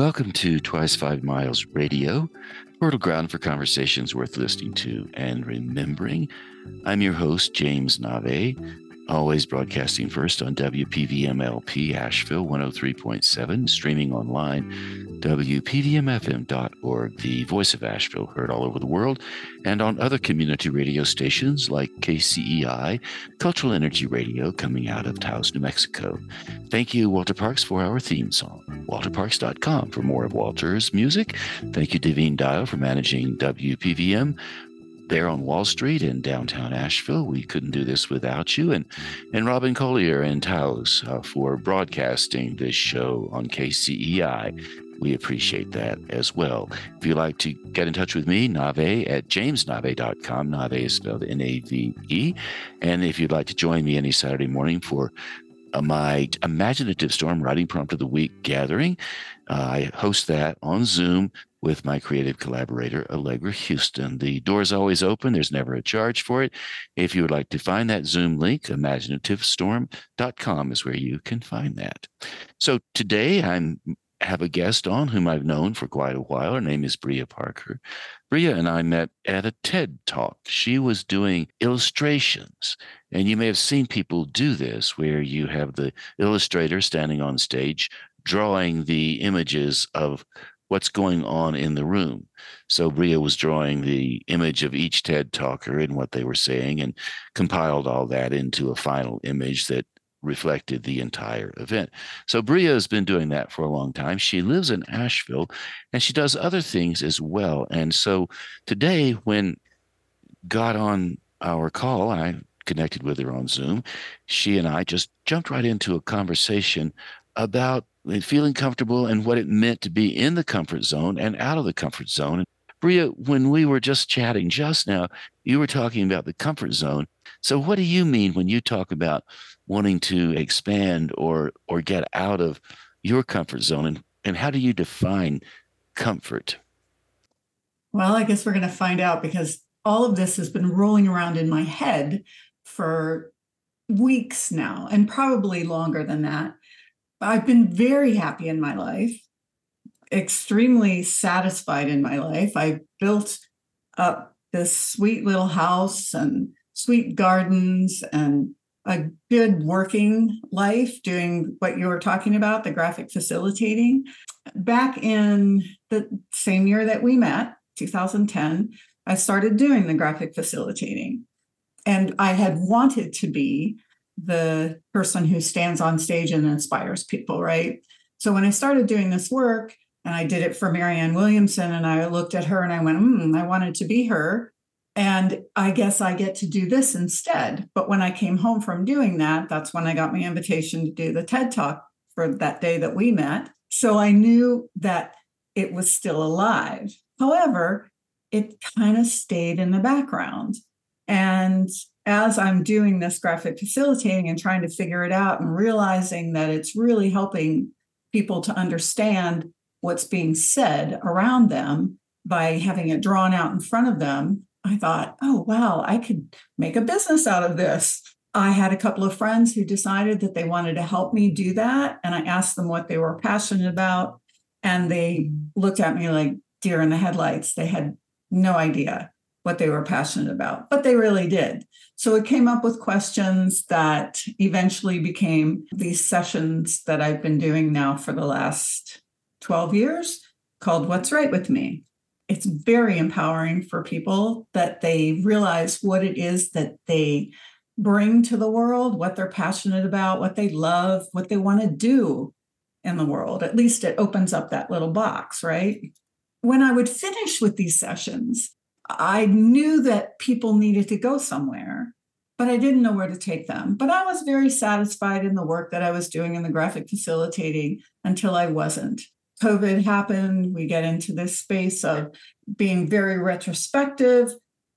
Welcome to Twice Five Miles Radio, fertile ground for conversations worth listening to and remembering. I'm your host, James Nave, always broadcasting first on WPVMLP Asheville 103.7, streaming online, WPVMFM.org, the voice of Asheville, heard all over the world, and on other community radio stations like KCEI, Cultural Energy Radio, coming out of Taos, New Mexico. Thank you, Walter Parks, for our theme song. WalterParks.com for more of Walter's music. Thank you, Devine Dial, for managing WPVM there on Wall Street in downtown Asheville. We couldn't do this without you. And, and Robin Collier and Taos uh, for broadcasting this show on KCEI. We appreciate that as well. If you'd like to get in touch with me, Nave at jamesnave.com. Nave is spelled N A V E. And if you'd like to join me any Saturday morning for my Imaginative Storm Writing Prompt of the Week gathering, uh, I host that on Zoom with my creative collaborator, Allegra Houston. The door is always open. There's never a charge for it. If you would like to find that Zoom link, imaginativestorm.com is where you can find that. So today I'm have a guest on whom I've known for quite a while. Her name is Breah Parker. Breah and I met at a TED talk. She was doing illustrations. And you may have seen people do this where you have the illustrator standing on stage drawing the images of what's going on in the room. So Breah was drawing the image of each TED talker and what they were saying and compiled all that into a final image that reflected the entire event. So Breah has been doing that for a long time. She lives in Asheville and she does other things as well. And so today when got on our call, I connected with her on Zoom. She and I just jumped right into a conversation about feeling comfortable and what it meant to be in the comfort zone and out of the comfort zone. Breah, when we were just chatting just now, you were talking about the comfort zone. So what do you mean when you talk about wanting to expand or or get out of your comfort zone and, and how do you define comfort? Well, I guess we're going to find out because all of this has been rolling around in my head for weeks now and probably longer than that. I've been very happy in my life, extremely satisfied in my life. I built up this sweet little house and sweet gardens and a good working life doing what you were talking about the graphic facilitating. Back in the same year that we met, 2010, I started doing the graphic facilitating. And I had wanted to be the person who stands on stage and inspires people, right? So when I started doing this work, and I did it for Marianne Williamson, and I looked at her and I went, hmm, I wanted to be her. And I guess I get to do this instead. But when I came home from doing that, that's when I got my invitation to do the TED Talk for that day that we met. So I knew that it was still alive. However, it kind of stayed in the background. And as I'm doing this graphic facilitating and trying to figure it out and realizing that it's really helping people to understand what's being said around them by having it drawn out in front of them, I thought, oh, wow, I could make a business out of this. I had a couple of friends who decided that they wanted to help me do that. And I asked them what they were passionate about. And they looked at me like deer in the headlights. They had no idea what they were passionate about, but they really did. So it came up with questions that eventually became these sessions that I've been doing now for the last 12 years called What's Right with Me. It's very empowering for people that they realize what it is that they bring to the world, what they're passionate about, what they love, what they want to do in the world. At least it opens up that little box, right? When I would finish with these sessions, I knew that people needed to go somewhere, but I didn't know where to take them. But I was very satisfied in the work that I was doing in the graphic facilitating until I wasn't. COVID happened. We get into this space of being very retrospective,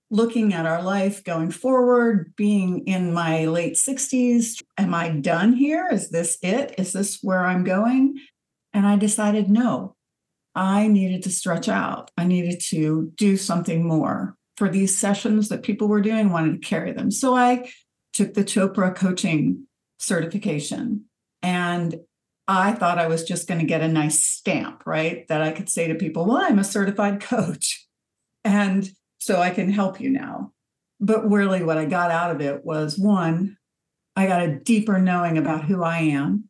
looking at our life going forward, being in my late 60s. Am I done here? Is this it? Is this where I'm going? And I decided no, I needed to stretch out. I needed to do something more for these sessions that people were doing, wanted to carry them. So I took the Chopra coaching certification. And I thought I was just going to get a nice stamp, right? That I could say to people, well, I'm a certified coach. And so I can help you now. But really, what I got out of it was one, I got a deeper knowing about who I am.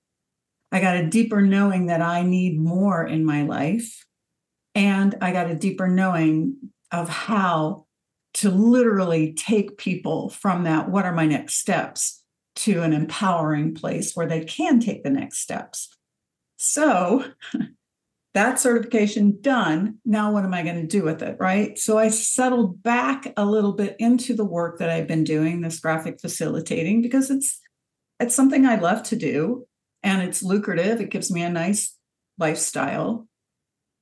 I got a deeper knowing that I need more in my life. And I got a deeper knowing of how to literally take people from that, what are my next steps, to an empowering place where they can take the next steps. So that certification done. Now, what am I going to do with it? Right. So I settled back a little bit into the work that I've been doing, this graphic facilitating, because it's it's something I love to do and it's lucrative. It gives me a nice lifestyle.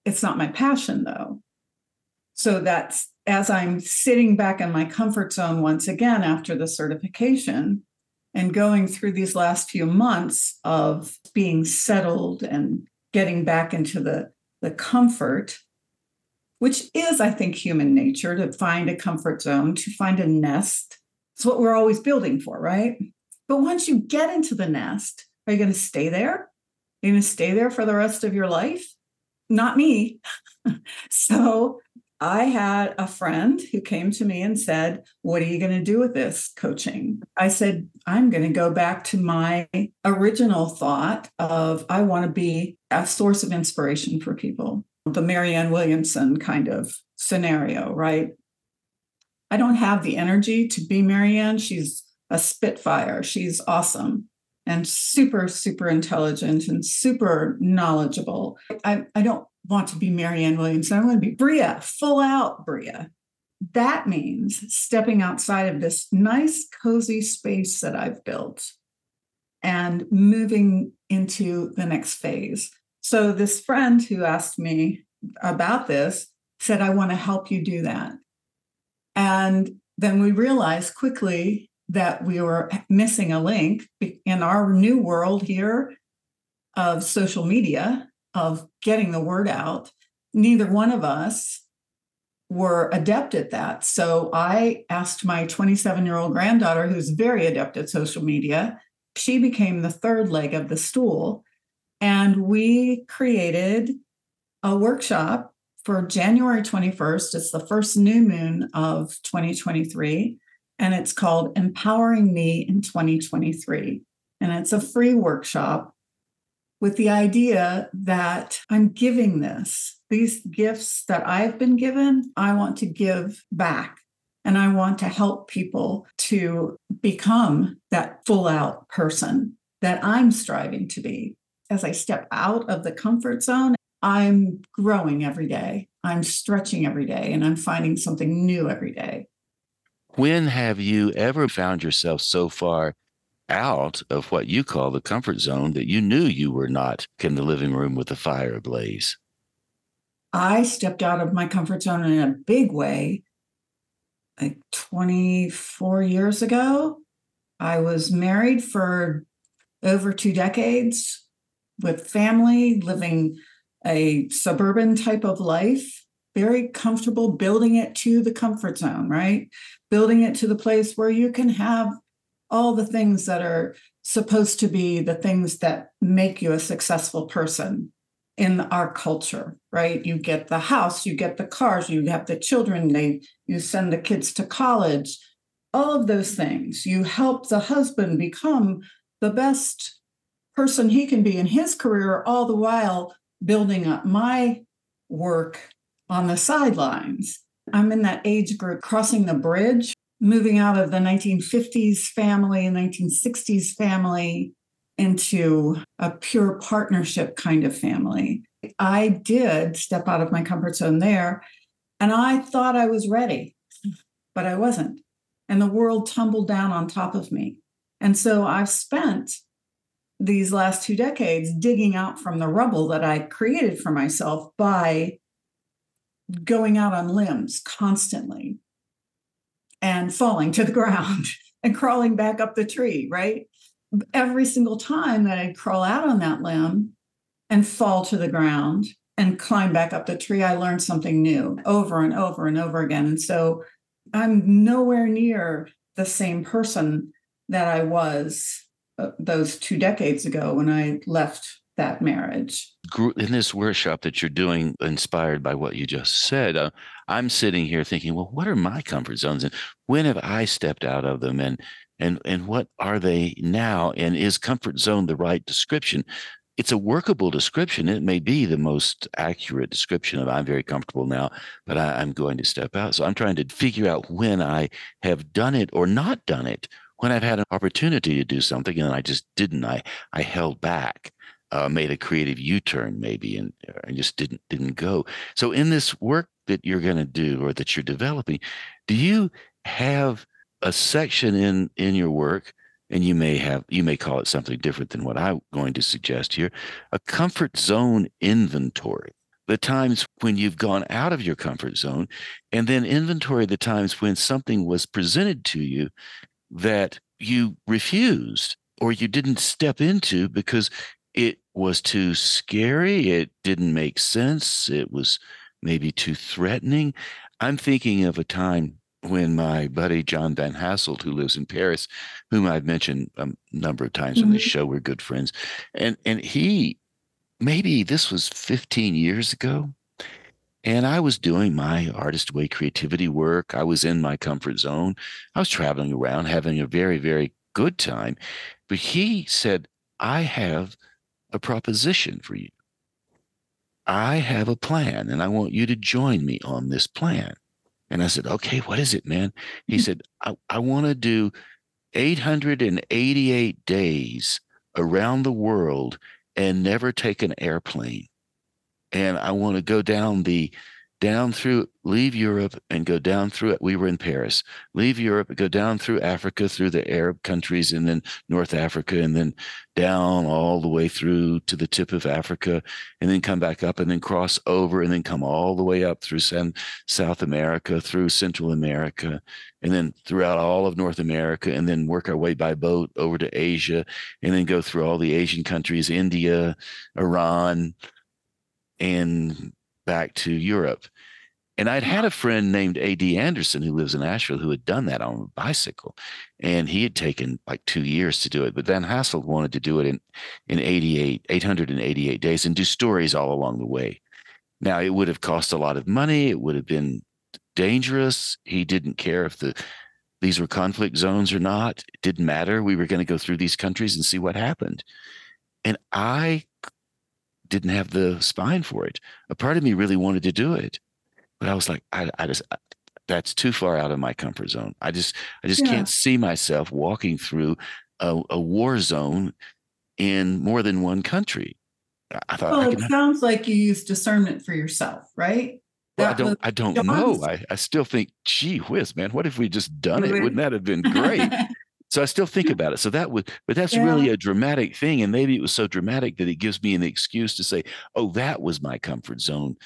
It's not my passion though. So that's as I'm sitting back in my comfort zone once again after the certification and going through these last few months of being settled and getting back into the, the comfort, which is, I think, human nature to find a comfort zone, to find a nest. It's what we're always building for, right? But once you get into the nest, are you going to stay there? Are you going to stay there for the rest of your life? Not me. so I had a friend who came to me and said, What are you going to do with this coaching? I said, I'm going to go back to my original thought of I want to be a source of inspiration for people, the Marianne Williamson kind of scenario, right? I don't have the energy to be Marianne. She's a spitfire. She's awesome and super, super intelligent and super knowledgeable. I, I don't want to be Marianne Williamson. I want to be Breah, full out Breah. That means stepping outside of this nice, cozy space that I've built and moving into the next phase. So, this friend who asked me about this said, I want to help you do that. And then we realized quickly that we were missing a link in our new world here of social media of getting the word out. Neither one of us were adept at that. So I asked my 27 year old granddaughter, who's very adept at social media, she became the third leg of the stool. And we created a workshop for January 21st. It's the first new moon of 2023. And it's called Empowering Me in 2023. And it's a free workshop with the idea that I'm giving this, these gifts that I've been given, I want to give back. And I want to help people to become that full out person that I'm striving to be. As I step out of the comfort zone, I'm growing every day. I'm stretching every day and I'm finding something new every day. When have you ever found yourself so far out of what you call the comfort zone that you knew you were not in the living room with the fire ablaze? I stepped out of my comfort zone in a big way like 24 years ago. I was married for over two decades with family, living a suburban type of life, very comfortable, building it to the comfort zone, right? Building it to the place where you can have all the things that are supposed to be the things that make you a successful person in our culture right? You get the house you get the cars you have the children they you send the kids to college all of those things. You help the husband become the best person he can be in his career all the while building up my work on the sidelines i'm in that age group crossing the bridge moving out of the 1950s family, 1960s family into a pure partnership kind of family. I did step out of my comfort zone there, and I thought I was ready, but I wasn't. And the world tumbled down on top of me. And so I've spent these last two decades digging out from the rubble that I created for myself by going out on limbs constantly, and falling to the ground and crawling back up the tree, right? Every single time that I'd crawl out on that limb and fall to the ground and climb back up the tree, I learned something new over and over and over again. And so I'm nowhere near the same person that I was uh, those two decades ago when I left that marriage. In this workshop that you're doing, inspired by what you just said, uh, I'm sitting here thinking, well, what are my comfort zones, and when have I stepped out of them, and and and what are they now? And is comfort zone the right description? It's a workable description. It may be the most accurate description of I'm very comfortable now, but I, I'm going to step out. So I'm trying to figure out when I have done it or not done it when I've had an opportunity to do something and I just didn't, I I held back, uh, made a creative U-turn maybe, and I just didn't didn't go. So in this work that you're going to do or that you're developing, do you have a section in in your work? And you may have you may call it something different than what I'm going to suggest here, a comfort zone inventory the times when you've gone out of your comfort zone, and then inventory the times when something was presented to you that you refused or you didn't step into because it was too scary. It didn't make sense. It was maybe too threatening. I'm thinking of a time when my buddy John Van Hasselt, who lives in Paris, whom I've mentioned a number of times mm-hmm. on this show, we're good friends, and and he maybe this was 15 years ago. And I was doing my artist way creativity work. I was in my comfort zone. I was traveling around, having a very, very good time. But he said, I have a proposition for you. I have a plan and I want you to join me on this plan. And I said, okay, what is it, man? He said, I, I want to do 888 days around the world and never take an airplane and I want to go down the down through leave Europe and go down through it. We were in Paris. Leave Europe, go down through Africa, through the Arab countries, and then North Africa, and then down all the way through to the tip of Africa, and then come back up, and then cross over, and then come all the way up through South America, through Central America, and then throughout all of North America, and then work our way by boat over to Asia, and then go through all the Asian countries, India, Iran, and back to Europe. And I'd had a friend named A.D. Anderson who lives in Asheville who had done that on a bicycle. And he had taken like two years to do it. But Van Hasselt wanted to do it in, in 88, 888 days and do stories all along the way. Now, it would have cost a lot of money. It would have been dangerous. He didn't care if the these were conflict zones or not. It didn't matter. We were going to go through these countries and see what happened. And I didn't have the spine for it. A part of me really wanted to do it, but I was like, I, I just that's too far out of my comfort zone. I just I just yeah. can't see myself walking through a, a, war zone in more than one country. I thought well, I it sounds like you use discernment for yourself, right? Well, I don't I don't know. I, I still think, gee whiz, man, what if we just done it? Wouldn't that have been great? So I still think about it. So that was, but that's yeah. really a dramatic thing. And maybe it was so dramatic that it gives me an excuse to say, oh, that was my comfort zone.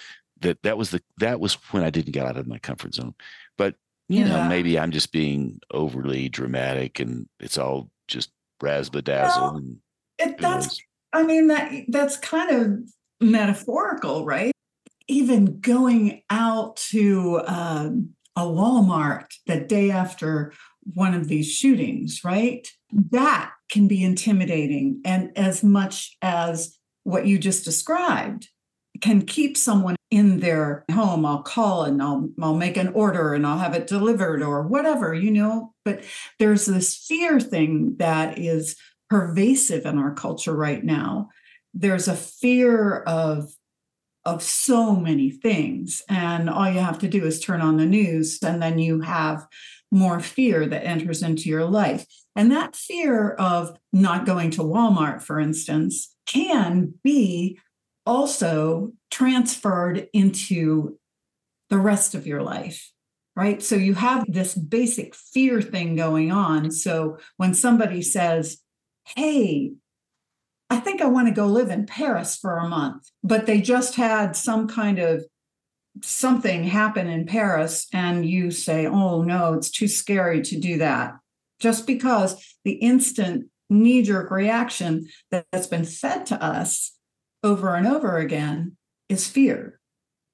That that was the that was when I didn't get out of my comfort zone. But you yeah. know, maybe I'm just being overly dramatic and it's all just razzle-dazzle. Well, and it, that's I mean, that that's kind of metaphorical, right? Even going out to um, a Walmart the day after one of these shootings, right? That can be intimidating. And as much as what you just described can keep someone in their home, I'll call and I'll, I'll make an order and I'll have it delivered or whatever, you know. But there's this fear thing that is pervasive in our culture right now. There's a fear of of so many things. And all you have to do is turn on the news, and then you have more fear that enters into your life. And that fear of not going to Walmart, for instance, can be also transferred into the rest of your life, right? So you have this basic fear thing going on. So when somebody says, Hey, I think I want to go live in Paris for a month, but they just had some kind of something happen in Paris and you say, oh no, it's too scary to do that, just because the instant knee jerk reaction that's been fed to us over and over again is fear.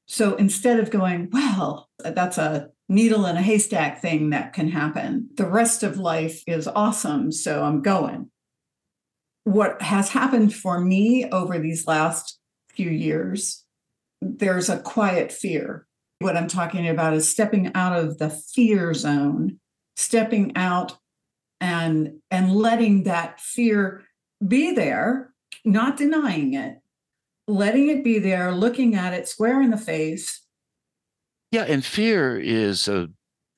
So instead of going, well, that's a needle in a haystack thing that can happen, the rest of life is awesome. So I'm going. what has happened for me over these last few years, there's a quiet fear. What I'm talking about is stepping out of the fear zone, stepping out and and letting that fear be there, not denying it, letting it be there, looking at it square in the face. Yeah, and fear is a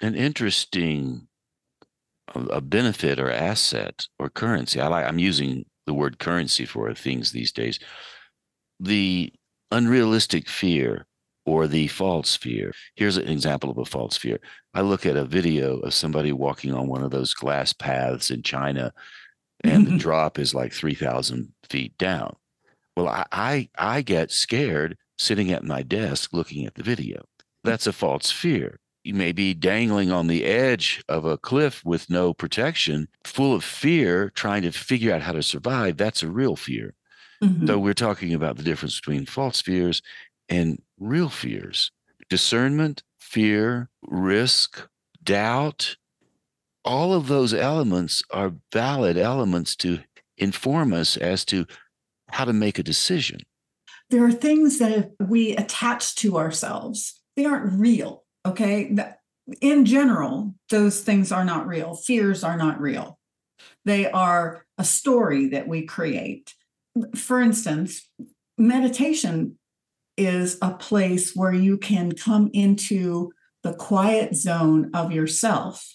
an interesting a benefit or asset or currency. I like I'm using the word currency for things these days. The unrealistic fear or the false fear. Here's an example of a false fear. I look at a video of somebody walking on one of those glass paths in China, and the drop is like 3,000 feet down. Well, I, I, I get scared sitting at my desk looking at the video. That's a false fear. You may be dangling on the edge of a cliff with no protection, full of fear, trying to figure out how to survive. That's a real fear. Mm-hmm. So we're talking about the difference between false fears and real fears. Discernment, fear, risk, doubt, all of those elements are valid elements to inform us as to how to make a decision. There are things that we attach to ourselves. They aren't real. Okay. In general, those things are not real. Fears are not real. They are a story that we create. For instance, meditation is a place where you can come into the quiet zone of yourself.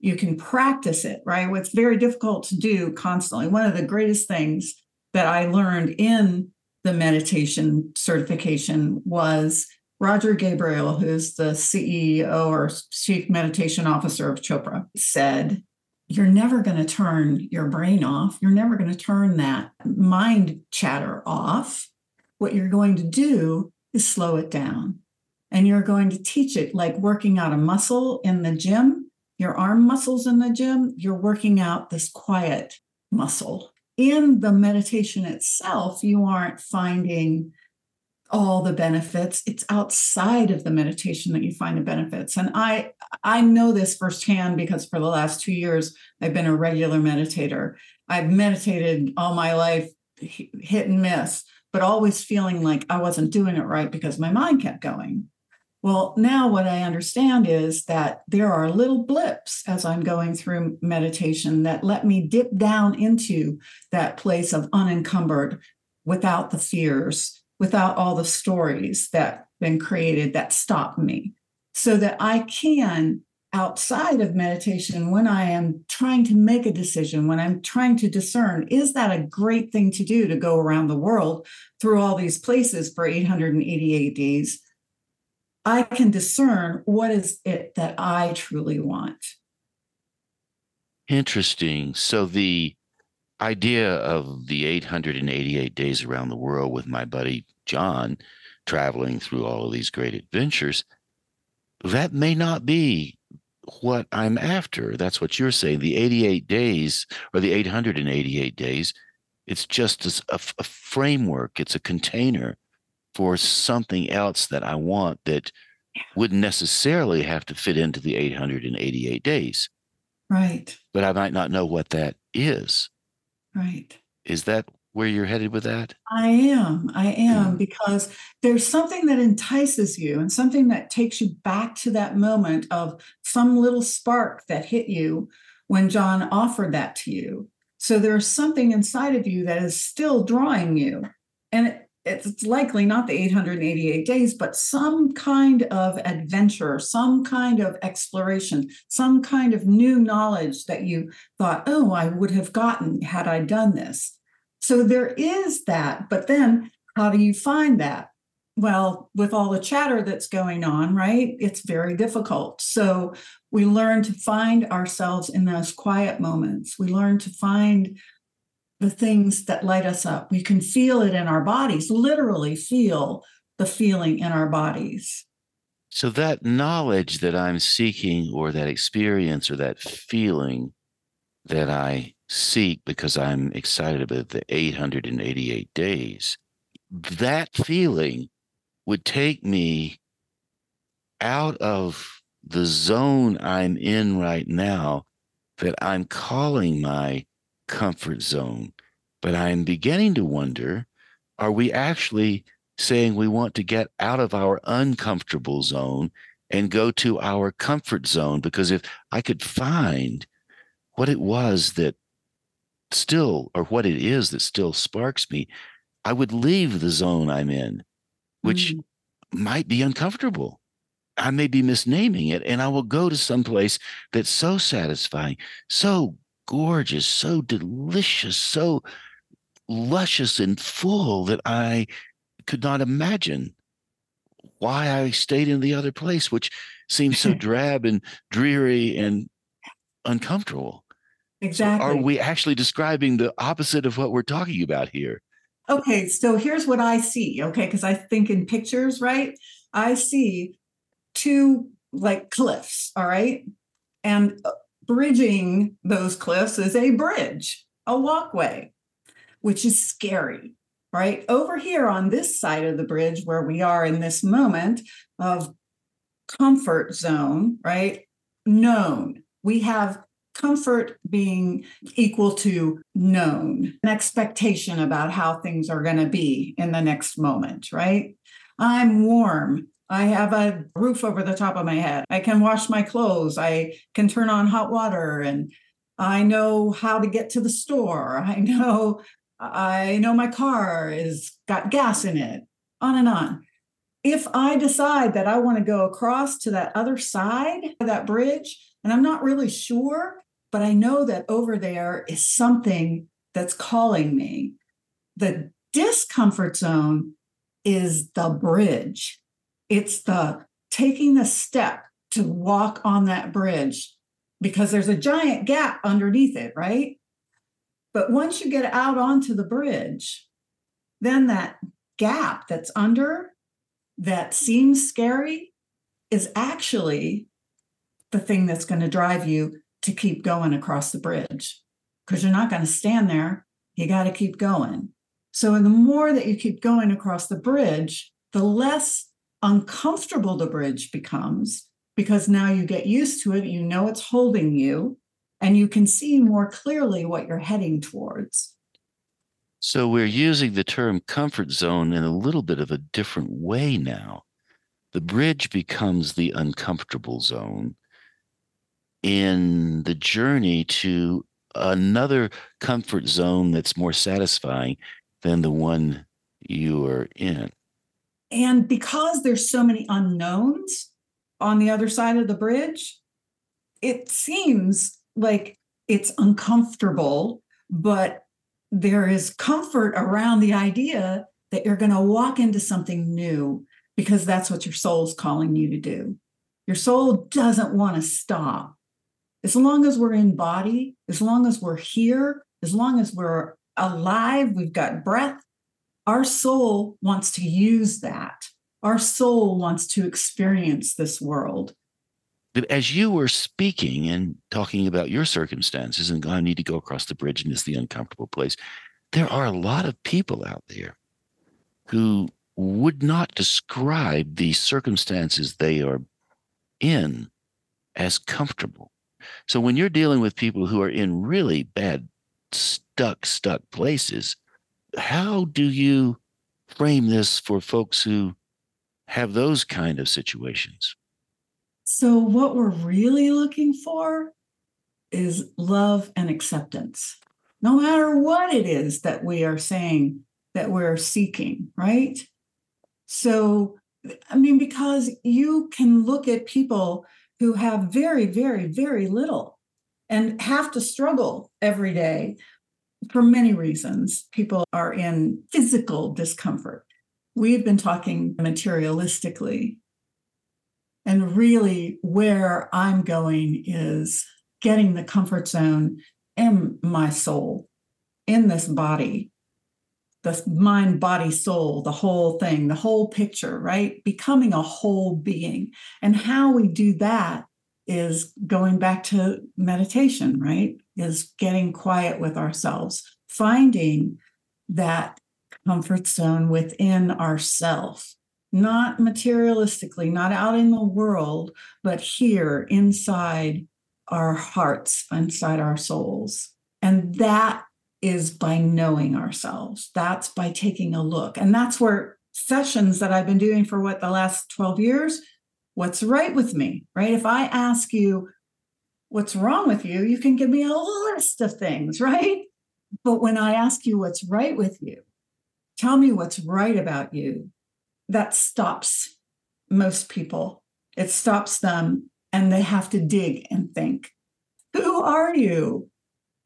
You can practice it, right? It's very difficult to do constantly. One of the greatest things that I learned in the meditation certification was Roger Gabriel, who's the CEO or Chief Meditation Officer of Chopra, said, You're never going to turn your brain off. You're never going to turn that mind chatter off. What you're going to do is slow it down. And you're going to teach it like working out a muscle in the gym, your arm muscles in the gym. You're working out this quiet muscle. In the meditation itself, you aren't finding all the benefits. It's outside of the meditation that you find the benefits. And i i know this firsthand because for the last 2 years i've been a regular meditator. I've meditated all my life hit and miss but always feeling like i wasn't doing it right because my mind kept going. Well now what i understand is that there are little blips as i'm going through meditation that let me dip down into that place of unencumbered without the fears without all the stories that been created that stop me so that I can outside of meditation when I am trying to make a decision, when I'm trying to discern, is that a great thing to do to go around the world through all these places for 888 days? I can discern what is it that I truly want. Interesting. So the idea of the 888 days around the world with my buddy John traveling through all of these great adventures, that may not be what I'm after. That's what you're saying. The 88 days or the 888 days, it's just a, a framework, it's a container for something else that I want that wouldn't necessarily have to fit into the 888 days. Right. But I might not know what that is. Right. Is that where you're headed with that? I am. I am because there's something that entices you and something that takes you back to that moment of some little spark that hit you when John offered that to you. So there's something inside of you that is still drawing you. And it, it's likely not the 888 days, but some kind of adventure, some kind of exploration, some kind of new knowledge that you thought, oh, I would have gotten had I done this. So there is that. But then how do you find that? Well, with all the chatter that's going on, right? It's very difficult. So we learn to find ourselves in those quiet moments. We learn to find the things that light us up. We can feel it in our bodies, literally feel the feeling in our bodies. So, that knowledge that I'm seeking, or that experience, or that feeling that I seek because I'm excited about the 888 days, that feeling would take me out of the zone I'm in right now that I'm calling my comfort zone. But I'm beginning to wonder are we actually saying we want to get out of our uncomfortable zone and go to our comfort zone? Because if I could find what it was that still, or what it is that still sparks me, I would leave the zone I'm in, which mm might be uncomfortable. I may be misnaming it, and I will go to some place that's so satisfying, so gorgeous, so delicious, so luscious and full that I could not imagine why I stayed in the other place, which seems so drab and dreary and uncomfortable. Exactly. So are we actually describing the opposite of what we're talking about here? Okay, so here's what I see. Okay, because I think in pictures, right? I see two like cliffs, all right? And uh, bridging those cliffs is a bridge, a walkway, which is scary, right? Over here on this side of the bridge, where we are in this moment of comfort zone, right? Known. We have comfort being equal to known, an expectation about how things are going to be in the next moment, right? I'm warm. I have a roof over the top of my head. I can wash my clothes. I can turn on hot water and I know how to get to the store. I know I know my car is got gas in it. On and on. If I decide that I want to go across to that other side of that bridge and I'm not really sure, but I know that over there is something that's calling me. The discomfort zone is the bridge. It's the taking the step to walk on that bridge because there's a giant gap underneath it, right? But once you get out onto the bridge, then that gap that's under that seems scary is actually the thing that's going to drive you to keep going across the bridge because you're not going to stand there. You got to keep going. So, the more that you keep going across the bridge, the less uncomfortable the bridge becomes because now you get used to it. You know it's holding you and you can see more clearly what you're heading towards. So, we're using the term comfort zone in a little bit of a different way now. The bridge becomes the uncomfortable zone in the journey to another comfort zone that's more satisfying than the one you are in. And because there's so many unknowns on the other side of the bridge, it seems like it's uncomfortable, but there is comfort around the idea that you're going to walk into something new because that's what your soul's calling you to do. Your soul doesn't want to stop. As long as we're in body, as long as we're here, as long as we're alive, we've got breath, our soul wants to use that. Our soul wants to experience this world. As you were speaking and talking about your circumstances and I need to go across the bridge and it's the uncomfortable place, there are a lot of people out there who would not describe the circumstances they are in as comfortable. So when you're dealing with people who are in really bad, stuck, stuck places, how do you frame this for folks who have those kind of situations? So, what we're really looking for is love and acceptance, no matter what it is that we are saying that we're seeking, right? So, I mean, because you can look at people who have very, very, very little and have to struggle every day for many reasons. People are in physical discomfort. We've been talking materialistically. And really, where I'm going is getting the comfort zone in my soul, in this body, the mind, body, soul, the whole thing, the whole picture, right? Becoming a whole being. And how we do that is going back to meditation, right? Is getting quiet with ourselves, finding that comfort zone within ourself, not materialistically, not out in the world, but here inside our hearts, inside our souls. And that is by knowing ourselves. That's by taking a look. And that's where sessions that I've been doing for what the last 12 years, what's right with me, right? If I ask you, what's wrong with you, you can give me a list of things, right? But when I ask you what's right with you, tell me what's right about you, that stops most people. It stops them and they have to dig and think who are you?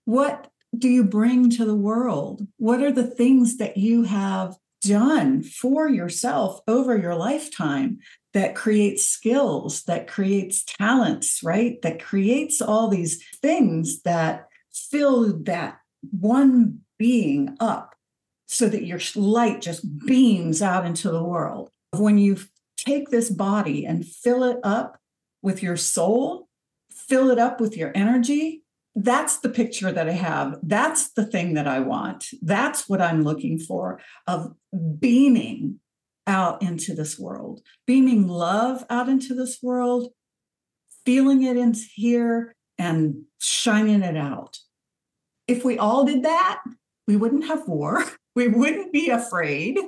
What do you bring to the world? What are the things that you have done for yourself over your lifetime that creates skills, that creates talents, right? That creates all these things that fill that one being up so that your light just beams out into the world. When you take this body and fill it up with your soul, fill it up with your energy, that's the picture that I have. That's the thing that I want. That's what I'm looking for of beaming out into this world, beaming love out into this world, feeling it in here and shining it out. If we all did that, we wouldn't have war. We wouldn't be afraid.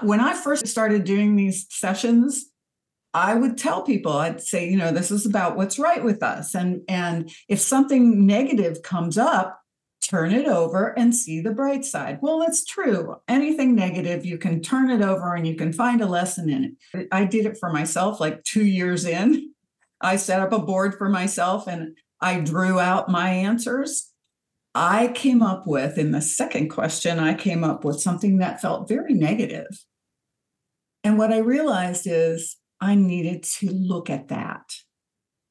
When I first started doing these sessions, I would tell people, I'd say, you know, this is about what's right with us. And, and if something negative comes up, turn it over and see the bright side. Well, it's true. Anything negative, you can turn it over and you can find a lesson in it. I did it for myself like two years in. I set up a board for myself and I drew out my answers. I came up with, in the second question, I came up with something that felt very negative. And what I realized is I needed to look at that.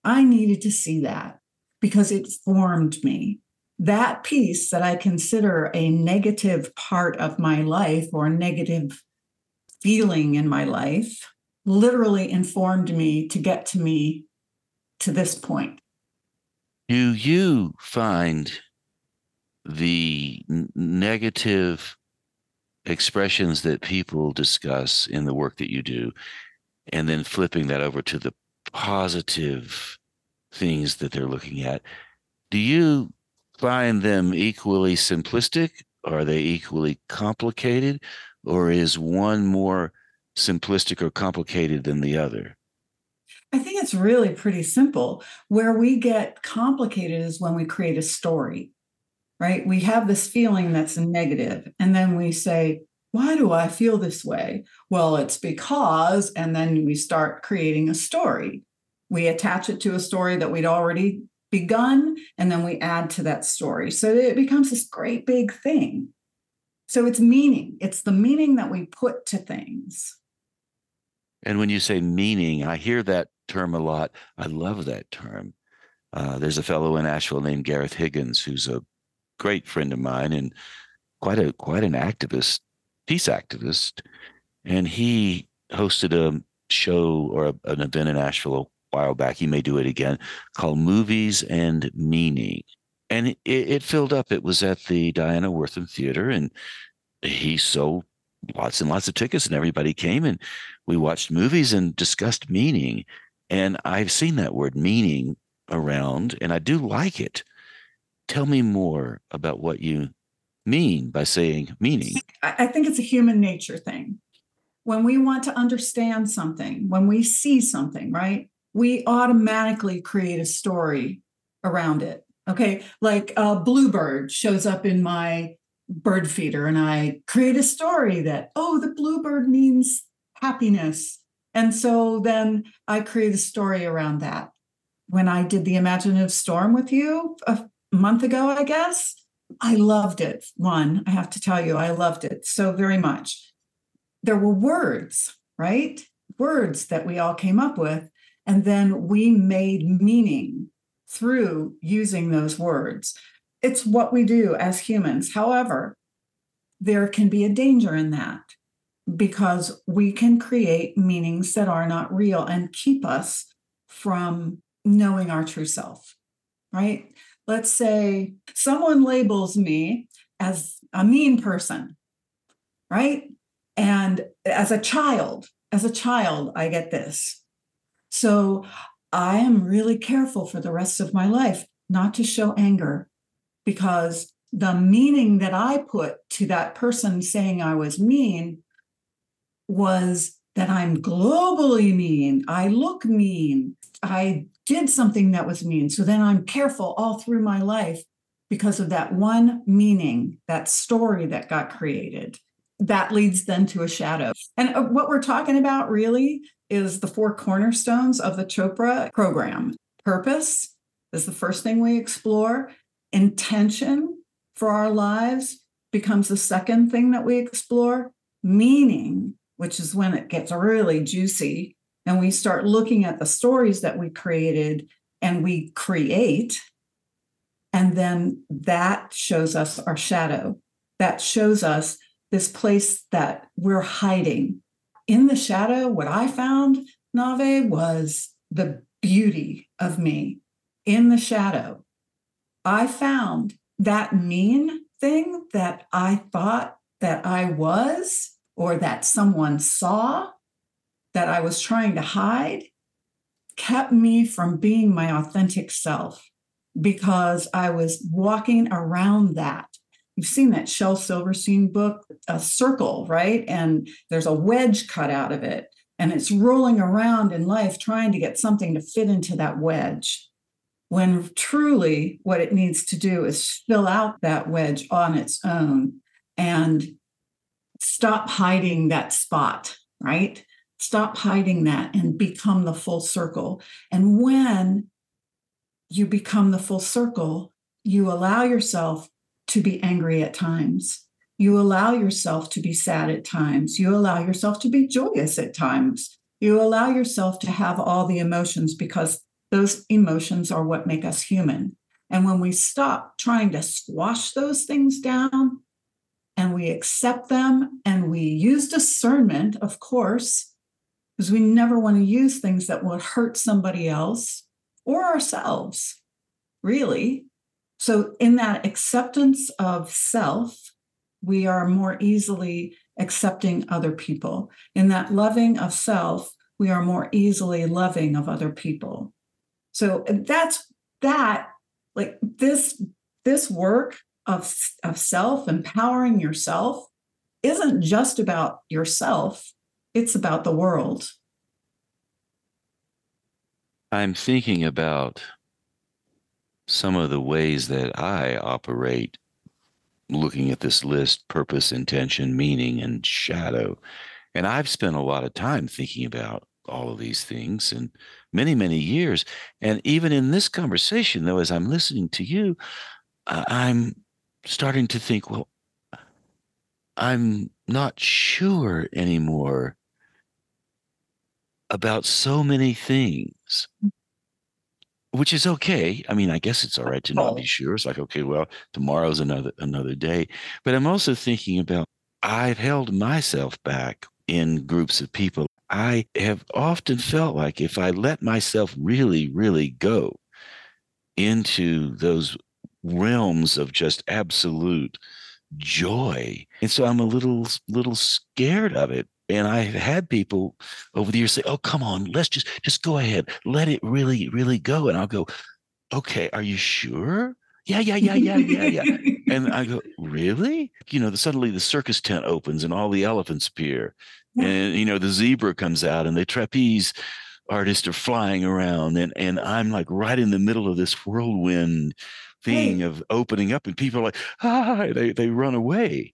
I needed to see that because it formed me. That piece that I consider a negative part of my life or negative feeling in my life literally informed me to get to me to this point. Do you find the negative expressions that people discuss in the work that you do and then flipping that over to the positive things that they're looking at do you find them equally simplistic are they equally complicated or is one more simplistic or complicated than the other I think it's really pretty simple. Where we get complicated is when we create a story, right? We have this feeling that's negative, and then we say, why do I feel this way? Well, it's because, and then we start creating a story. We attach it to a story that we'd already begun, and then we add to that story. So it becomes this great big thing. So it's meaning, it's the meaning that we put to things. And when you say meaning, I hear that term a lot. I love that term. Uh, there's a fellow in Asheville named Gareth Higgins, who's a great friend of mine and quite a quite an activist peace activist, and he hosted a show or a, an event in Asheville while back. He may do it again called Movies and Meaning. And it, it filled up. It was at the Diana Wortham Theater, and he sold lots and lots of tickets, and everybody came, and we watched movies and discussed meaning. And I've seen that word meaning around, and I do like it. Tell me more about what you mean by saying meaning? I think it's a human nature thing. When we want to understand something, when we see something, right, we automatically create a story around it. Okay. Like a bluebird shows up in my bird feeder, and I create a story that, oh, the bluebird means happiness. And so then I create a story around that. When I did the imaginative storm with you a month ago, I guess, I loved it. One, I have to tell you, I loved it so very much. There were words, right? Words that we all came up with. And then we made meaning through using those words. It's what we do as humans. However, there can be a danger in that because we can create meanings that are not real and keep us from knowing our true self, right? let's say someone labels me as a mean person, right? And as a child, as a child, I get this. So I am really careful for the rest of my life not to show anger because the meaning that I put to that person saying I was mean was that I'm globally mean. I look mean. I did something that was mean. So then I'm careful all through my life because of that one meaning, that story that got created. That leads then to a shadow. And uh, what we're talking about really is the four cornerstones of the Chopra program. Purpose is the first thing we explore, intention for our lives becomes the second thing that we explore, meaning, which is when it gets really juicy and we start looking at the stories that we created and we create and then that shows us our shadow. That shows us this place that we're hiding in the shadow what i found nave was the beauty of me in the shadow i found that mean thing that i thought that i was or that someone saw that I was trying to hide kept me from being my authentic self because I was walking around that. You've seen that Shel Silverstein book, A Circle, right? And there's a wedge cut out of it, and it's rolling around in life trying to get something to fit into that wedge. When truly what it needs to do is fill out that wedge on its own and stop hiding that spot, right? Stop hiding that and become the full circle. And when you become the full circle, you allow yourself to be angry at times. You allow yourself to be sad at times. You allow yourself to be joyous at times. You allow yourself to have all the emotions because those emotions are what make us human. And when we stop trying to squash those things down and we accept them and we use discernment, of course, because we never want to use things that will hurt somebody else or ourselves, really. So, in that acceptance of self, we are more easily accepting other people. In that loving of self, we are more easily loving of other people. So that's that like this this work of, of self empowering yourself isn't just about yourself it's about the world. I'm thinking about some of the ways that I operate looking at this list purpose, intention, meaning, and shadow. And I've spent a lot of time thinking about all of these things and many, many years. And even in this conversation, though, as I'm listening to you, I'm starting to think, well, I'm not sure anymore about so many things, mm. Which is okay. I mean, I guess it's all right to not be oh. sure. It's like, okay, well, tomorrow's another another day. But I'm also thinking about I've held myself back in groups of people. I have often felt like if I let myself really, really go into those realms of just absolute joy. And so I'm a little little scared of it and I've had people over the years say, "Oh, come on, let's just just go ahead, let it really, really go." And I'll go, "Okay, are you sure?" Yeah, yeah, yeah, yeah, yeah, yeah. and I go, "Really?" You know, the, suddenly the circus tent opens and all the elephants appear, yeah. and you know the zebra comes out and the trapeze artists are flying around, and and I'm like right in the middle of this whirlwind thing hey. of opening up, and people are like, "Ah!" They they run away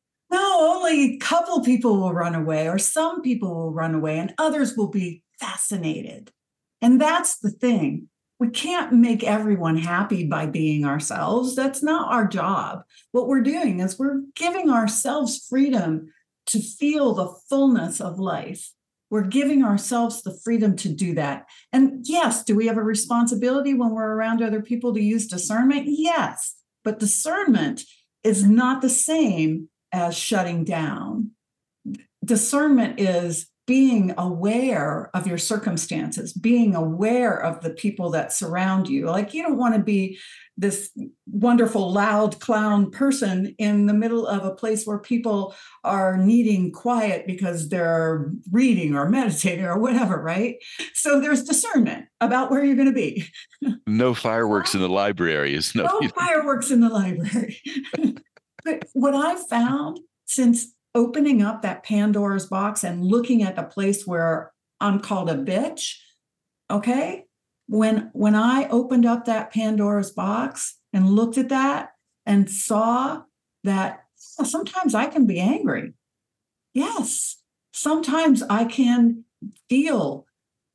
only a couple people will run away, or some people will run away, and others will be fascinated. And that's the thing. We can't make everyone happy by being ourselves. That's not our job. What we're doing is we're giving ourselves freedom to feel the fullness of life. We're giving ourselves the freedom to do that. And yes, do we have a responsibility when we're around other people to use discernment? Yes. But discernment is not the same as shutting down. Discernment is being aware of your circumstances, being aware of the people that surround you. Like, you don't want to be this wonderful, loud clown person in the middle of a place where people are needing quiet because they're reading or meditating or whatever, right? So there's discernment about where you're going to be. No fireworks in the library is no, no fireworks in the library. But what I've found since opening up that Pandora's box and looking at the place where I'm called a bitch, okay? When when I opened up that Pandora's box and looked at that and saw that sometimes I can be angry. Yes. Sometimes I can feel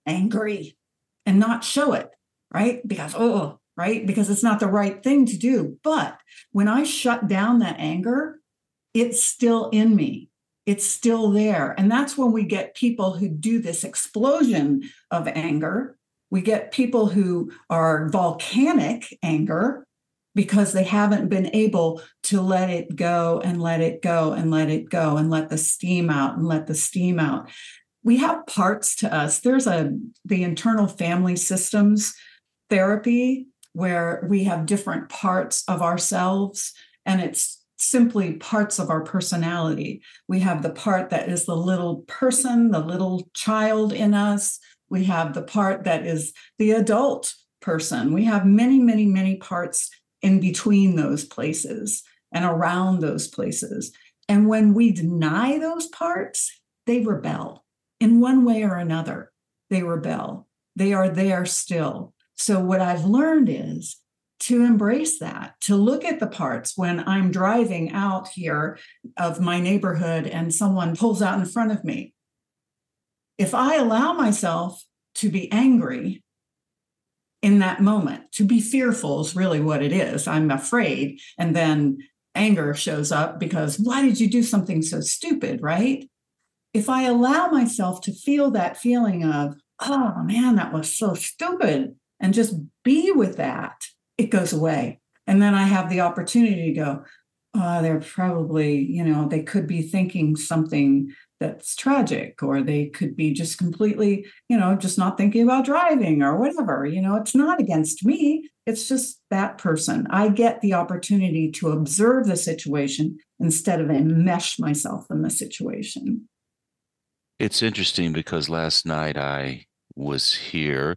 angry and not show it, right? Because oh, right? Because it's not the right thing to do. But when I shut down that anger, it's still in me. It's still there. And that's when we get people who do this explosion of anger. We get people who are volcanic anger because they haven't been able to let it go and let it go and let it go and let the steam out and let the steam out. We have parts to us. There's a the internal family systems therapy where we have different parts of ourselves and it's simply parts of our personality. We have the part that is the little person, the little child in us. We have the part that is the adult person. We have many, many, many parts in between those places and around those places. And when we deny those parts, they rebel in one way or another. They rebel. They are there still. So, what I've learned is to embrace that, to look at the parts when I'm driving out here of my neighborhood and someone pulls out in front of me. If I allow myself to be angry in that moment, to be fearful is really what it is. I'm afraid. And then anger shows up because why did you do something so stupid, right? If I allow myself to feel that feeling of, oh man, that was so stupid, and just be with that, it goes away. And then I have the opportunity to go, oh, they're probably, you know, they could be thinking something that's tragic, or they could be just completely, you know, just not thinking about driving or whatever. You know, it's not against me, it's just that person. I get the opportunity to observe the situation instead of enmesh myself in the situation. It's interesting because last night I was here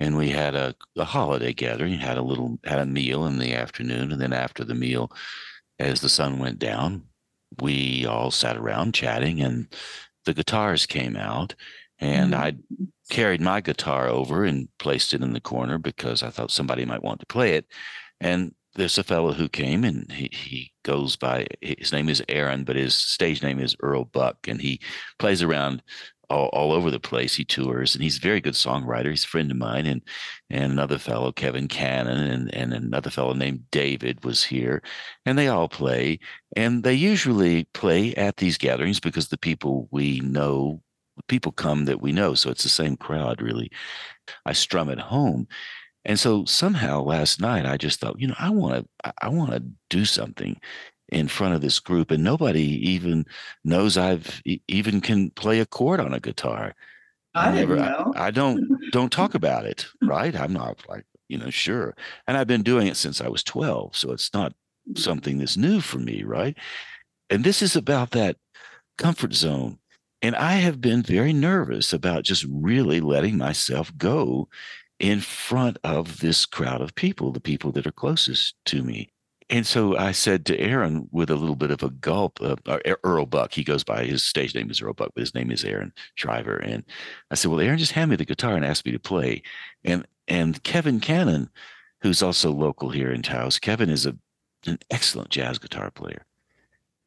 and we had a, a holiday gathering, had a little had a meal in the afternoon, and then after the meal, as the sun went down, we all sat around chatting and the guitars came out and mm-hmm. I carried my guitar over and placed it in the corner because I thought somebody might want to play it. And there's a fellow who came and he, he goes by his name is Aaron, but his stage name is Earl Buck, and he plays around all, all over the place. He tours and he's a very good songwriter. He's a friend of mine and and another fellow, Kevin Cannon, and, and another fellow named David was here. And they all play. And they usually play at these gatherings because the people we know, people come that we know. So it's the same crowd really. I strum at home. And so somehow last night I just thought, you know, I want to I want to do something in front of this group and nobody even knows I've even can play a chord on a guitar. I, I never know. I, I don't don't talk about it, right? I'm not like, you know, sure. And I've been doing it since I was 12, so it's not something that's new for me, right? And this is about that comfort zone. And I have been very nervous about just really letting myself go in front of this crowd of people, the people that are closest to me. And so I said to Aaron with a little bit of a gulp, uh, Earl Buck, he goes by his stage name is Earl Buck, but his name is Aaron Shriver. And I said, Well, Aaron, just hand me the guitar and ask me to play. And and Kevin Cannon, who's also local here in Taos, Kevin is a an excellent jazz guitar player.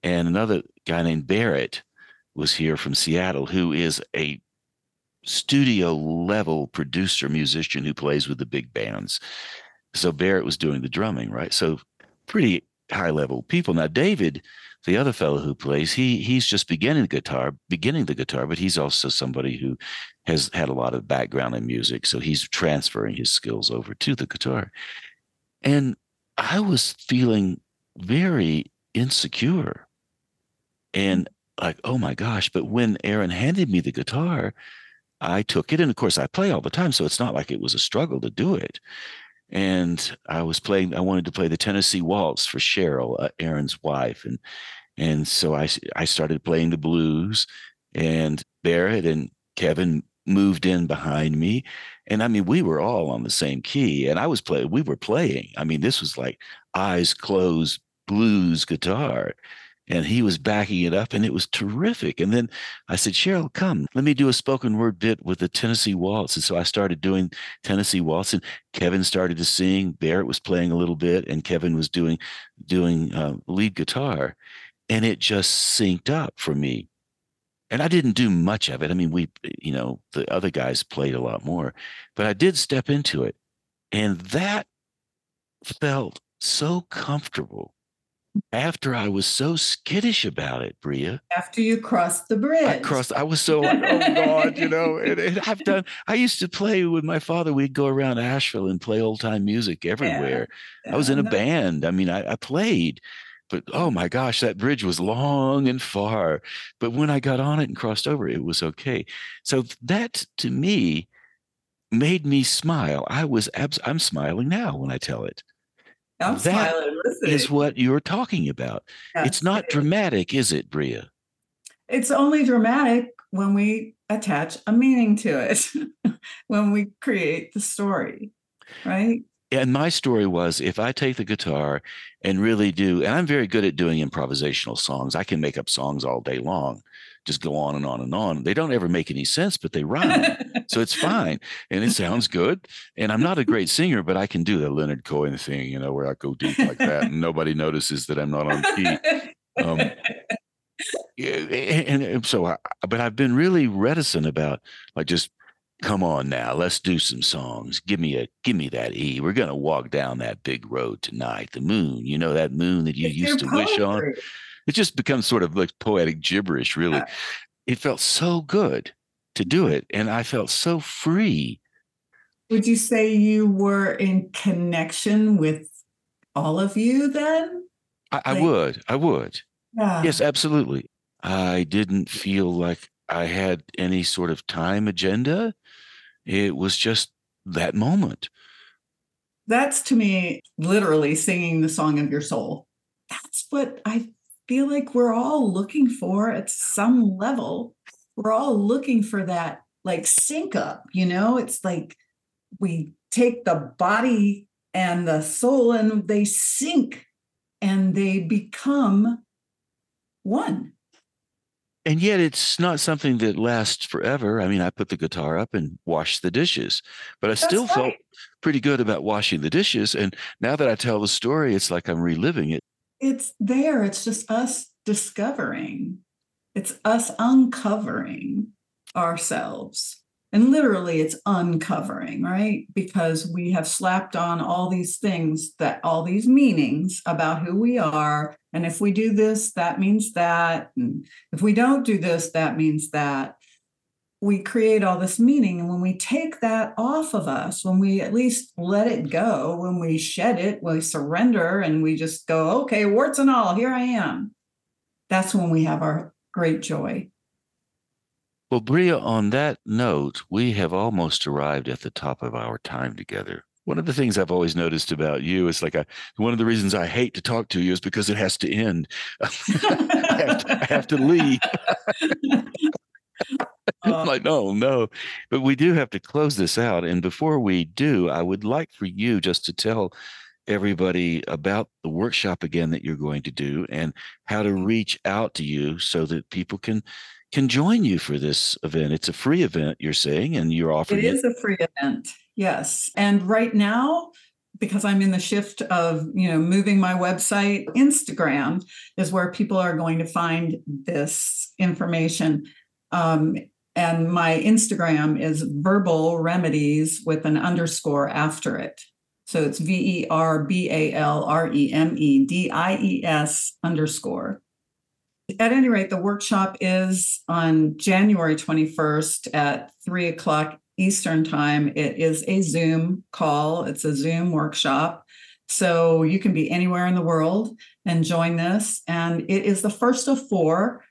And another guy named Barrett was here from Seattle, who is a studio level producer musician who plays with the big bands. So Barrett was doing the drumming, right? So pretty high level people. Now, David, the other fellow who plays, he he's just beginning the guitar, beginning the guitar, but he's also somebody who has had a lot of background in music, so he's transferring his skills over to the guitar. And I was feeling very insecure and like, oh my gosh. But when Aaron handed me the guitar, I took it. And of course, I play all the time. So it's not like it was a struggle to do it and I was playing. I wanted to play the Tennessee Waltz for Cheryl, uh, Aaron's wife, and and so I I started playing the blues, and Barrett and Kevin moved in behind me, and I mean we were all on the same key, and I was playing. We were playing. I mean this was like eyes closed, blues guitar and he was backing it up and it was terrific. And then i said cheryl come let me do a spoken word bit with the tennessee waltz. And so i started doing tennessee waltz and kevin started to sing barrett was playing a little bit and kevin was doing doing uh, lead guitar and it just synced up for me. And i didn't do much of it. I mean we you know the other guys played a lot more but i did step into it and that felt so comfortable after I was so skittish about it, Breah. After you crossed the bridge. I crossed, I was so oh God, you know, and, and, I've done, I used to play with my father. We'd go around Asheville and play old time music everywhere. Yeah. I was in a band. I mean, I, I played, but oh my gosh, that bridge was long and far. But when I got on it and crossed over, it was okay. So that to me made me smile. I was, abs- I'm smiling now when I tell it. I'm that smiling. Is what you're talking about. Yes, it's not it dramatic, is it, Breah? It's only dramatic when we attach a meaning to it, when we create the story, right? And my story was if I take the guitar and really do, and I'm very good at doing improvisational songs, I can make up songs all day long just go on and on and on. They don't ever make any sense, but they rhyme. so it's fine. And it sounds good. And I'm not a great singer, but I can do the Leonard Cohen thing, you know, where I go deep like that and nobody notices that I'm not on key. Um, and, and so, I, but I've been really reticent about like just come on now let's do some songs give me a give me that e we're gonna walk down that big road tonight the moon you know that moon that you it's used to wish on it just becomes sort of like poetic gibberish, really. Yeah. It felt so good to do it. And I felt so free. Would you say you were in connection with all of you then? I, I would. I would. Yeah. Yes, absolutely. I didn't feel like I had any sort of time agenda. It was just that moment. That's to me literally singing the song of your soul. That's what I feel like we're all looking for at some level. We're all looking for that like sync up, you know? It's like we take the body and the soul and they sync and they become one. And yet it's not something that lasts forever. I mean, I put the guitar up and washed the dishes, but I That's still right. felt pretty good about washing the dishes. And now that I tell the story, it's like I'm reliving it it's there. It's just us discovering, it's us uncovering ourselves. And literally, it's uncovering, right? Because we have slapped on all these things that all these meanings about who we are. And if we do this, that means that. And if we don't do this, that means that we create all this meaning. And when we take that off of us, when we at least let it go, when we shed it, we surrender and we just go, okay, warts and all, here I am. That's when we have our great joy. Well, Breah, on that note, we have almost arrived at the top of our time together. One of the things I've always noticed about you is like a, one of the reasons I hate to talk to you is because it has to end. I, have to, I have to leave. I'm um like, no, no. But we do have to close this out. And before we do, I would like for you just to tell everybody about the workshop again that you're going to do and how to reach out to you so that people can can join you for this event. It's a free event, you're saying, and you're offering it. Is it is a free event. Yes. And right now, because I'm in the shift of, you know, moving my website, Instagram is where people are going to find this information. Um, and my Instagram is verbal remedies with an underscore after it. So it's V E R B A L R E M E D I E S underscore. At any rate, the workshop is on January 21st at three o'clock Eastern Time. It is a Zoom call, it's a Zoom workshop. So you can be anywhere in the world and join this. And it is the first of four.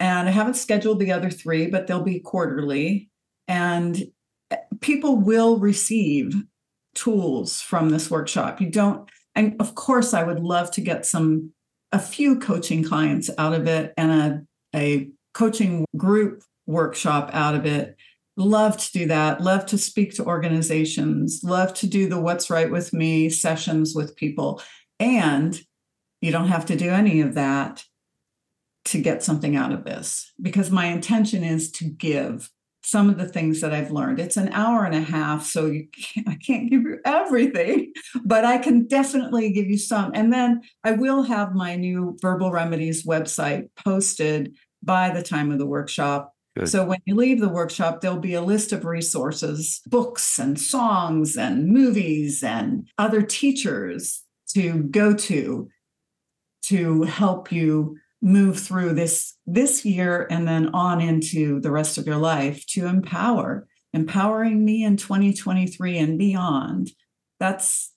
And I haven't scheduled the other three, but they'll be quarterly. And eh, people will receive tools from this workshop. You don't, and of course, I would love to get some, a few coaching clients out of it and a, a coaching group workshop out of it. Love to do that. Love to speak to organizations. Love to do the What's Right with Me sessions with people. And You don't have to do any of that to get something out of this because my intention is to give some of the things that I've learned. It's an hour and a half, so you can't, I can't give you everything, but I can definitely give you some. And then I will have my new Verbal Remedies website posted by the time of the workshop. Good. So when you leave the workshop, there'll be a list of resources, books and songs and movies and other teachers to go to to help you move through this this year and then on into the rest of your life to empower empowering me in 2023 and beyond that's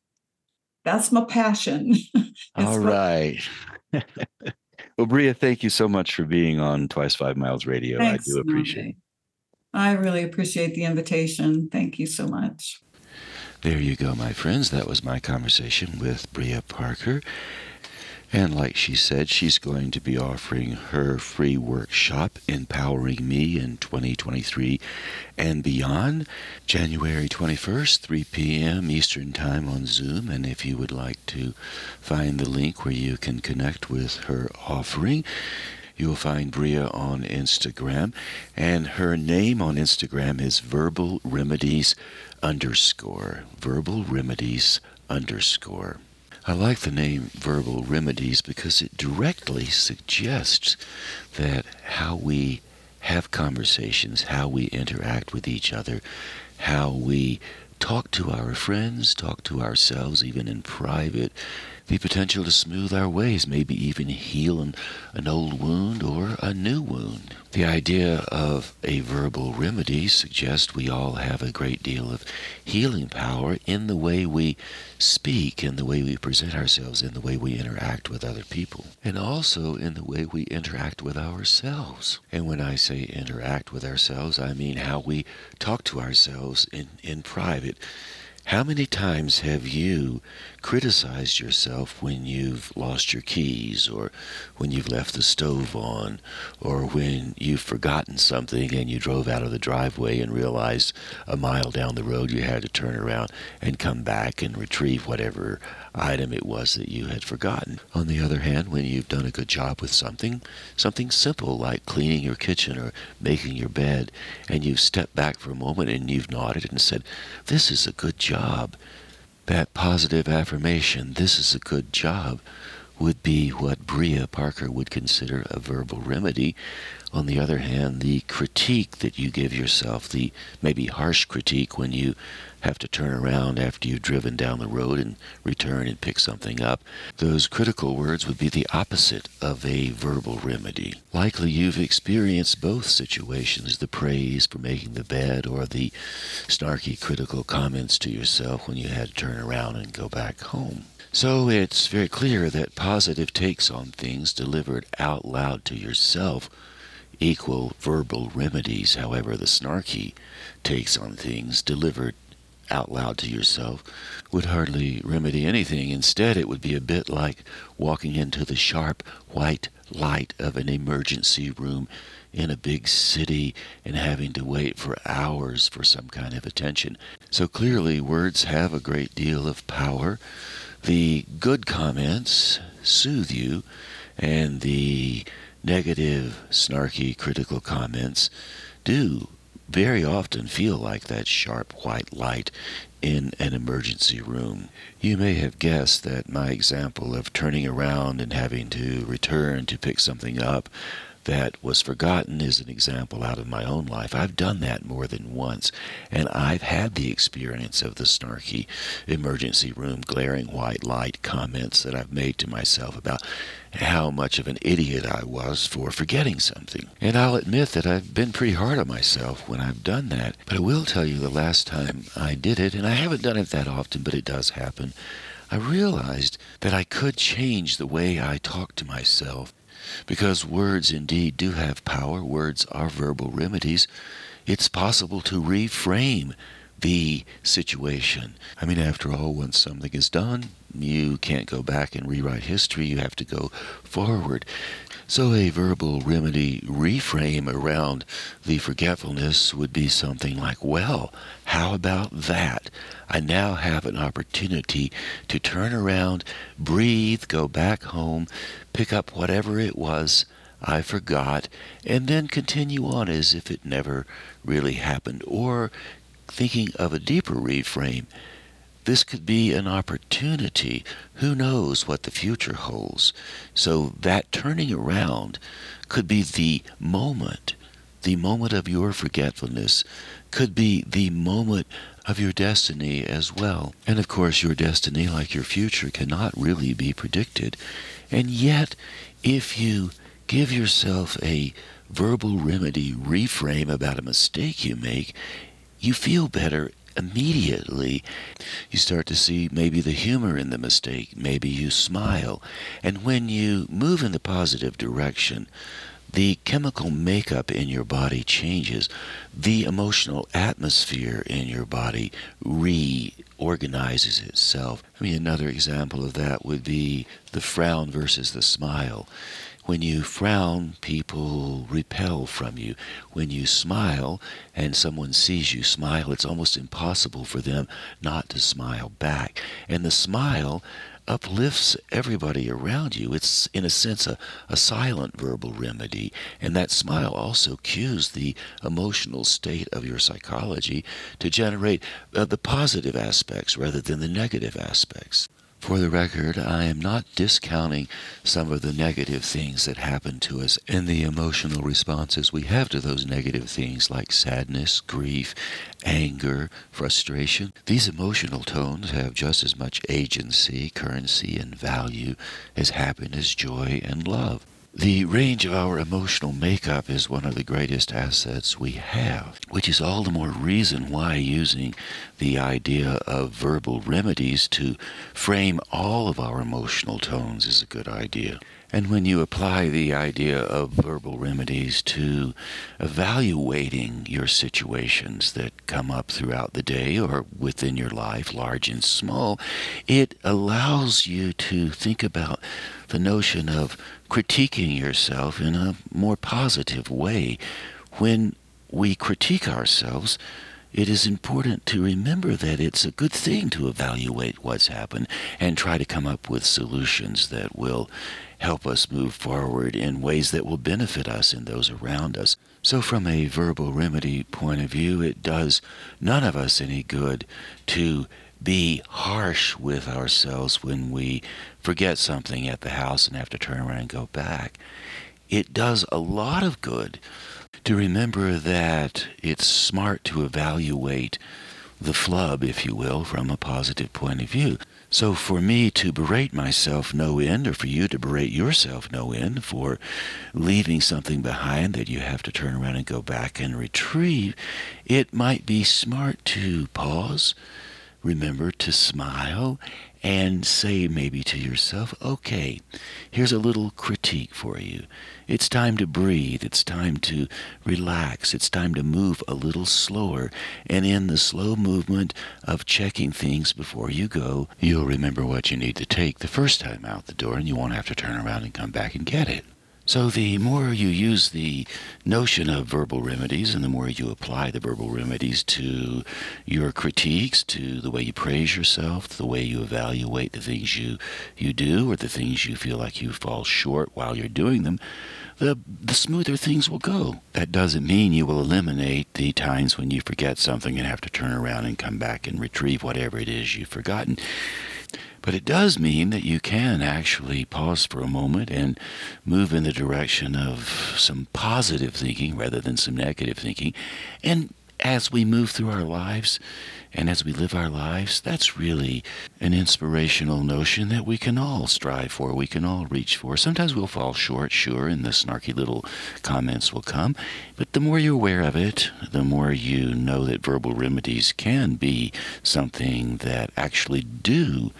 that's my passion all right well, Breah, thank you so much for being on Twice Five Miles Radio. Thanks, I do appreciate it. I really appreciate the invitation thank you so much There you go, my friends. That was my conversation with Breah Parker. And like she said, she's going to be offering her free workshop, Empowering Me in 2023 and beyond, January 21st, 3 p.m. Eastern Time on Zoom. And if you would like to find the link where you can connect with her offering, You'll find Breah on Instagram, and her name on Instagram is Verbal Remedies underscore. Verbal Remedies underscore. I like the name Verbal Remedies because it directly suggests that how we have conversations, how we interact with each other, how we talk to our friends, talk to ourselves, even in private, the potential to smooth our ways, maybe even heal an, an old wound or a new wound. The idea of a verbal remedy suggests we all have a great deal of healing power in the way we speak, in the way we present ourselves, in the way we interact with other people, and also in the way we interact with ourselves. And when I say interact with ourselves, I mean how we talk to ourselves in, in private. How many times have you criticized yourself when you've lost your keys or when you've left the stove on or when you've forgotten something and you drove out of the driveway and realized a mile down the road you had to turn around and come back and retrieve whatever item it was that you had forgotten. On the other hand, when you've done a good job with something, something simple like cleaning your kitchen or making your bed, and you've stepped back for a moment and you've nodded and said, This is a good job. That positive affirmation, this is a good job, would be what Breah Parker would consider a verbal remedy. On the other hand, the critique that you give yourself, the maybe harsh critique when you have to turn around after you've driven down the road and return and pick something up, those critical words would be the opposite of a verbal remedy. Likely you've experienced both situations the praise for making the bed or the snarky critical comments to yourself when you had to turn around and go back home. So it's very clear that positive takes on things delivered out loud to yourself equal verbal remedies. However, the snarky takes on things delivered out loud to yourself would hardly remedy anything. Instead, it would be a bit like walking into the sharp white light of an emergency room in a big city and having to wait for hours for some kind of attention. So clearly, words have a great deal of power. The good comments soothe you, and the negative, snarky, critical comments do very often feel like that sharp white light in an emergency room. You may have guessed that my example of turning around and having to return to pick something up that was forgotten is an example out of my own life. I've done that more than once, and I've had the experience of the snarky emergency room glaring white light comments that I've made to myself about how much of an idiot I was for forgetting something. And I'll admit that I've been pretty hard on myself when I've done that. But I will tell you the last time I did it, and I haven't done it that often, but it does happen, I realized that I could change the way I talk to myself because words indeed do have power. Words are verbal remedies. It's possible to reframe the situation. I mean, after all, once something is done, you can't go back and rewrite history. You have to go forward. So, a verbal remedy reframe around the forgetfulness would be something like, well, how about that? I now have an opportunity to turn around, breathe, go back home, pick up whatever it was I forgot, and then continue on as if it never really happened. Or thinking of a deeper reframe, this could be an opportunity. Who knows what the future holds? So that turning around could be the moment, the moment of your forgetfulness, could be the moment of your destiny as well. And of course, your destiny, like your future, cannot really be predicted. And yet, if you give yourself a verbal remedy reframe about a mistake you make, you feel better immediately. You start to see maybe the humor in the mistake. Maybe you smile. And when you move in the positive direction, the chemical makeup in your body changes. The emotional atmosphere in your body reorganizes itself. I mean, another example of that would be the frown versus the smile. When you frown, people repel from you. When you smile and someone sees you smile, it's almost impossible for them not to smile back. And the smile uplifts everybody around you. It's, in a sense, a, a silent verbal remedy. And that smile also cues the emotional state of your psychology to generate uh, the positive aspects rather than the negative aspects. For the record, I am not discounting some of the negative things that happen to us and the emotional responses we have to those negative things like sadness, grief, anger, frustration. These emotional tones have just as much agency, currency, and value as happiness, joy, and love. The range of our emotional makeup is one of the greatest assets we have, which is all the more reason why using the idea of verbal remedies to frame all of our emotional tones is a good idea. And when you apply the idea of verbal remedies to evaluating your situations that come up throughout the day or within your life, large and small, it allows you to think about the notion of critiquing yourself in a more positive way. When we critique ourselves, it is important to remember that it's a good thing to evaluate what's happened and try to come up with solutions that will help us move forward in ways that will benefit us and those around us. So, from a verbal remedy point of view, it does none of us any good to be harsh with ourselves when we forget something at the house and have to turn around and go back. It does a lot of good to remember that it's smart to evaluate the flub, if you will, from a positive point of view. So for me to berate myself no end, or for you to berate yourself no end for leaving something behind that you have to turn around and go back and retrieve, it might be smart to pause, remember to smile and say maybe to yourself, okay, here's a little critique for you. It's time to breathe. It's time to relax. It's time to move a little slower. And in the slow movement of checking things before you go, you'll remember what you need to take the first time out the door and you won't have to turn around and come back and get it. So, the more you use the notion of verbal remedies and the more you apply the verbal remedies to your critiques, to the way you praise yourself, to the way you evaluate the things you, you do or the things you feel like you fall short while you're doing them, the, the smoother things will go. That doesn't mean you will eliminate the times when you forget something and have to turn around and come back and retrieve whatever it is you've forgotten. But it does mean that you can actually pause for a moment and move in the direction of some positive thinking rather than some negative thinking. And as we move through our lives and as we live our lives, that's really an inspirational notion that we can all strive for, we can all reach for. Sometimes we'll fall short, sure, and the snarky little comments will come. But the more you're aware of it, the more you know that verbal remedies can be something that actually do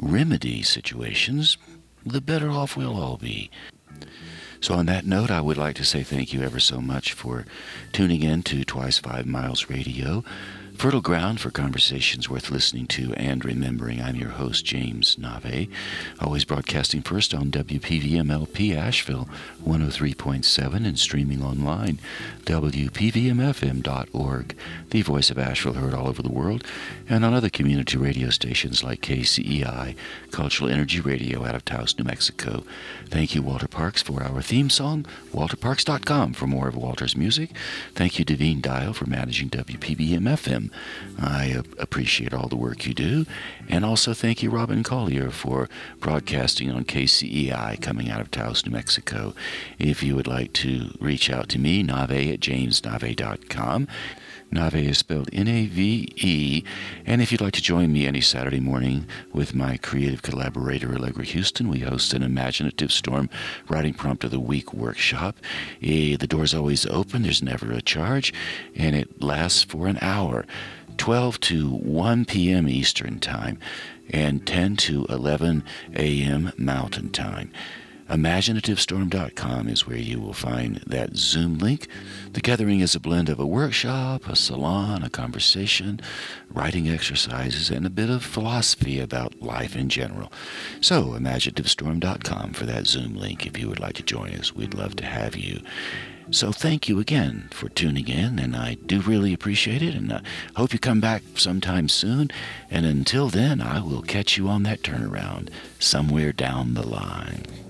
remedy situations, the better off we'll all be. So, on that note, I would like to say thank you ever so much for tuning in to Twice Five Miles Radio fertile ground for conversations worth listening to and remembering. I'm your host, James Nave, always broadcasting first on WPVMLP Asheville 103.7 and streaming online, WPVMFM.org, the voice of Asheville heard all over the world, and on other community radio stations like KCEI, Cultural Energy Radio out of Taos, New Mexico. Thank you, Walter Parks, for our theme song, walterparks.com for more of Walter's music. Thank you, Devine Dial, for managing WPVM I appreciate all the work you do. And also thank you, Robin Collier, for broadcasting on KCEI coming out of Taos, New Mexico. If you would like to reach out to me, nave at jamesnave.com. Nave is spelled N A V E. And if you'd like to join me any Saturday morning with my creative collaborator, Allegra Huston, we host an Imaginative Storm Writing Prompt of the Week workshop. Eh, the door's always open, there's never a charge, and it lasts for an hour 12 to 1 p.m. Eastern Time and 10 to 11 a.m. Mountain Time. ImaginativeStorm.com is where you will find that Zoom link. The gathering is a blend of a workshop, a salon, a conversation, writing exercises, and a bit of philosophy about life in general. So, ImaginativeStorm.com for that Zoom link if you would like to join us. We'd love to have you. So thank you again for tuning in, and I do really appreciate it, and I hope you come back sometime soon. And until then, I will catch you on that turnaround somewhere down the line.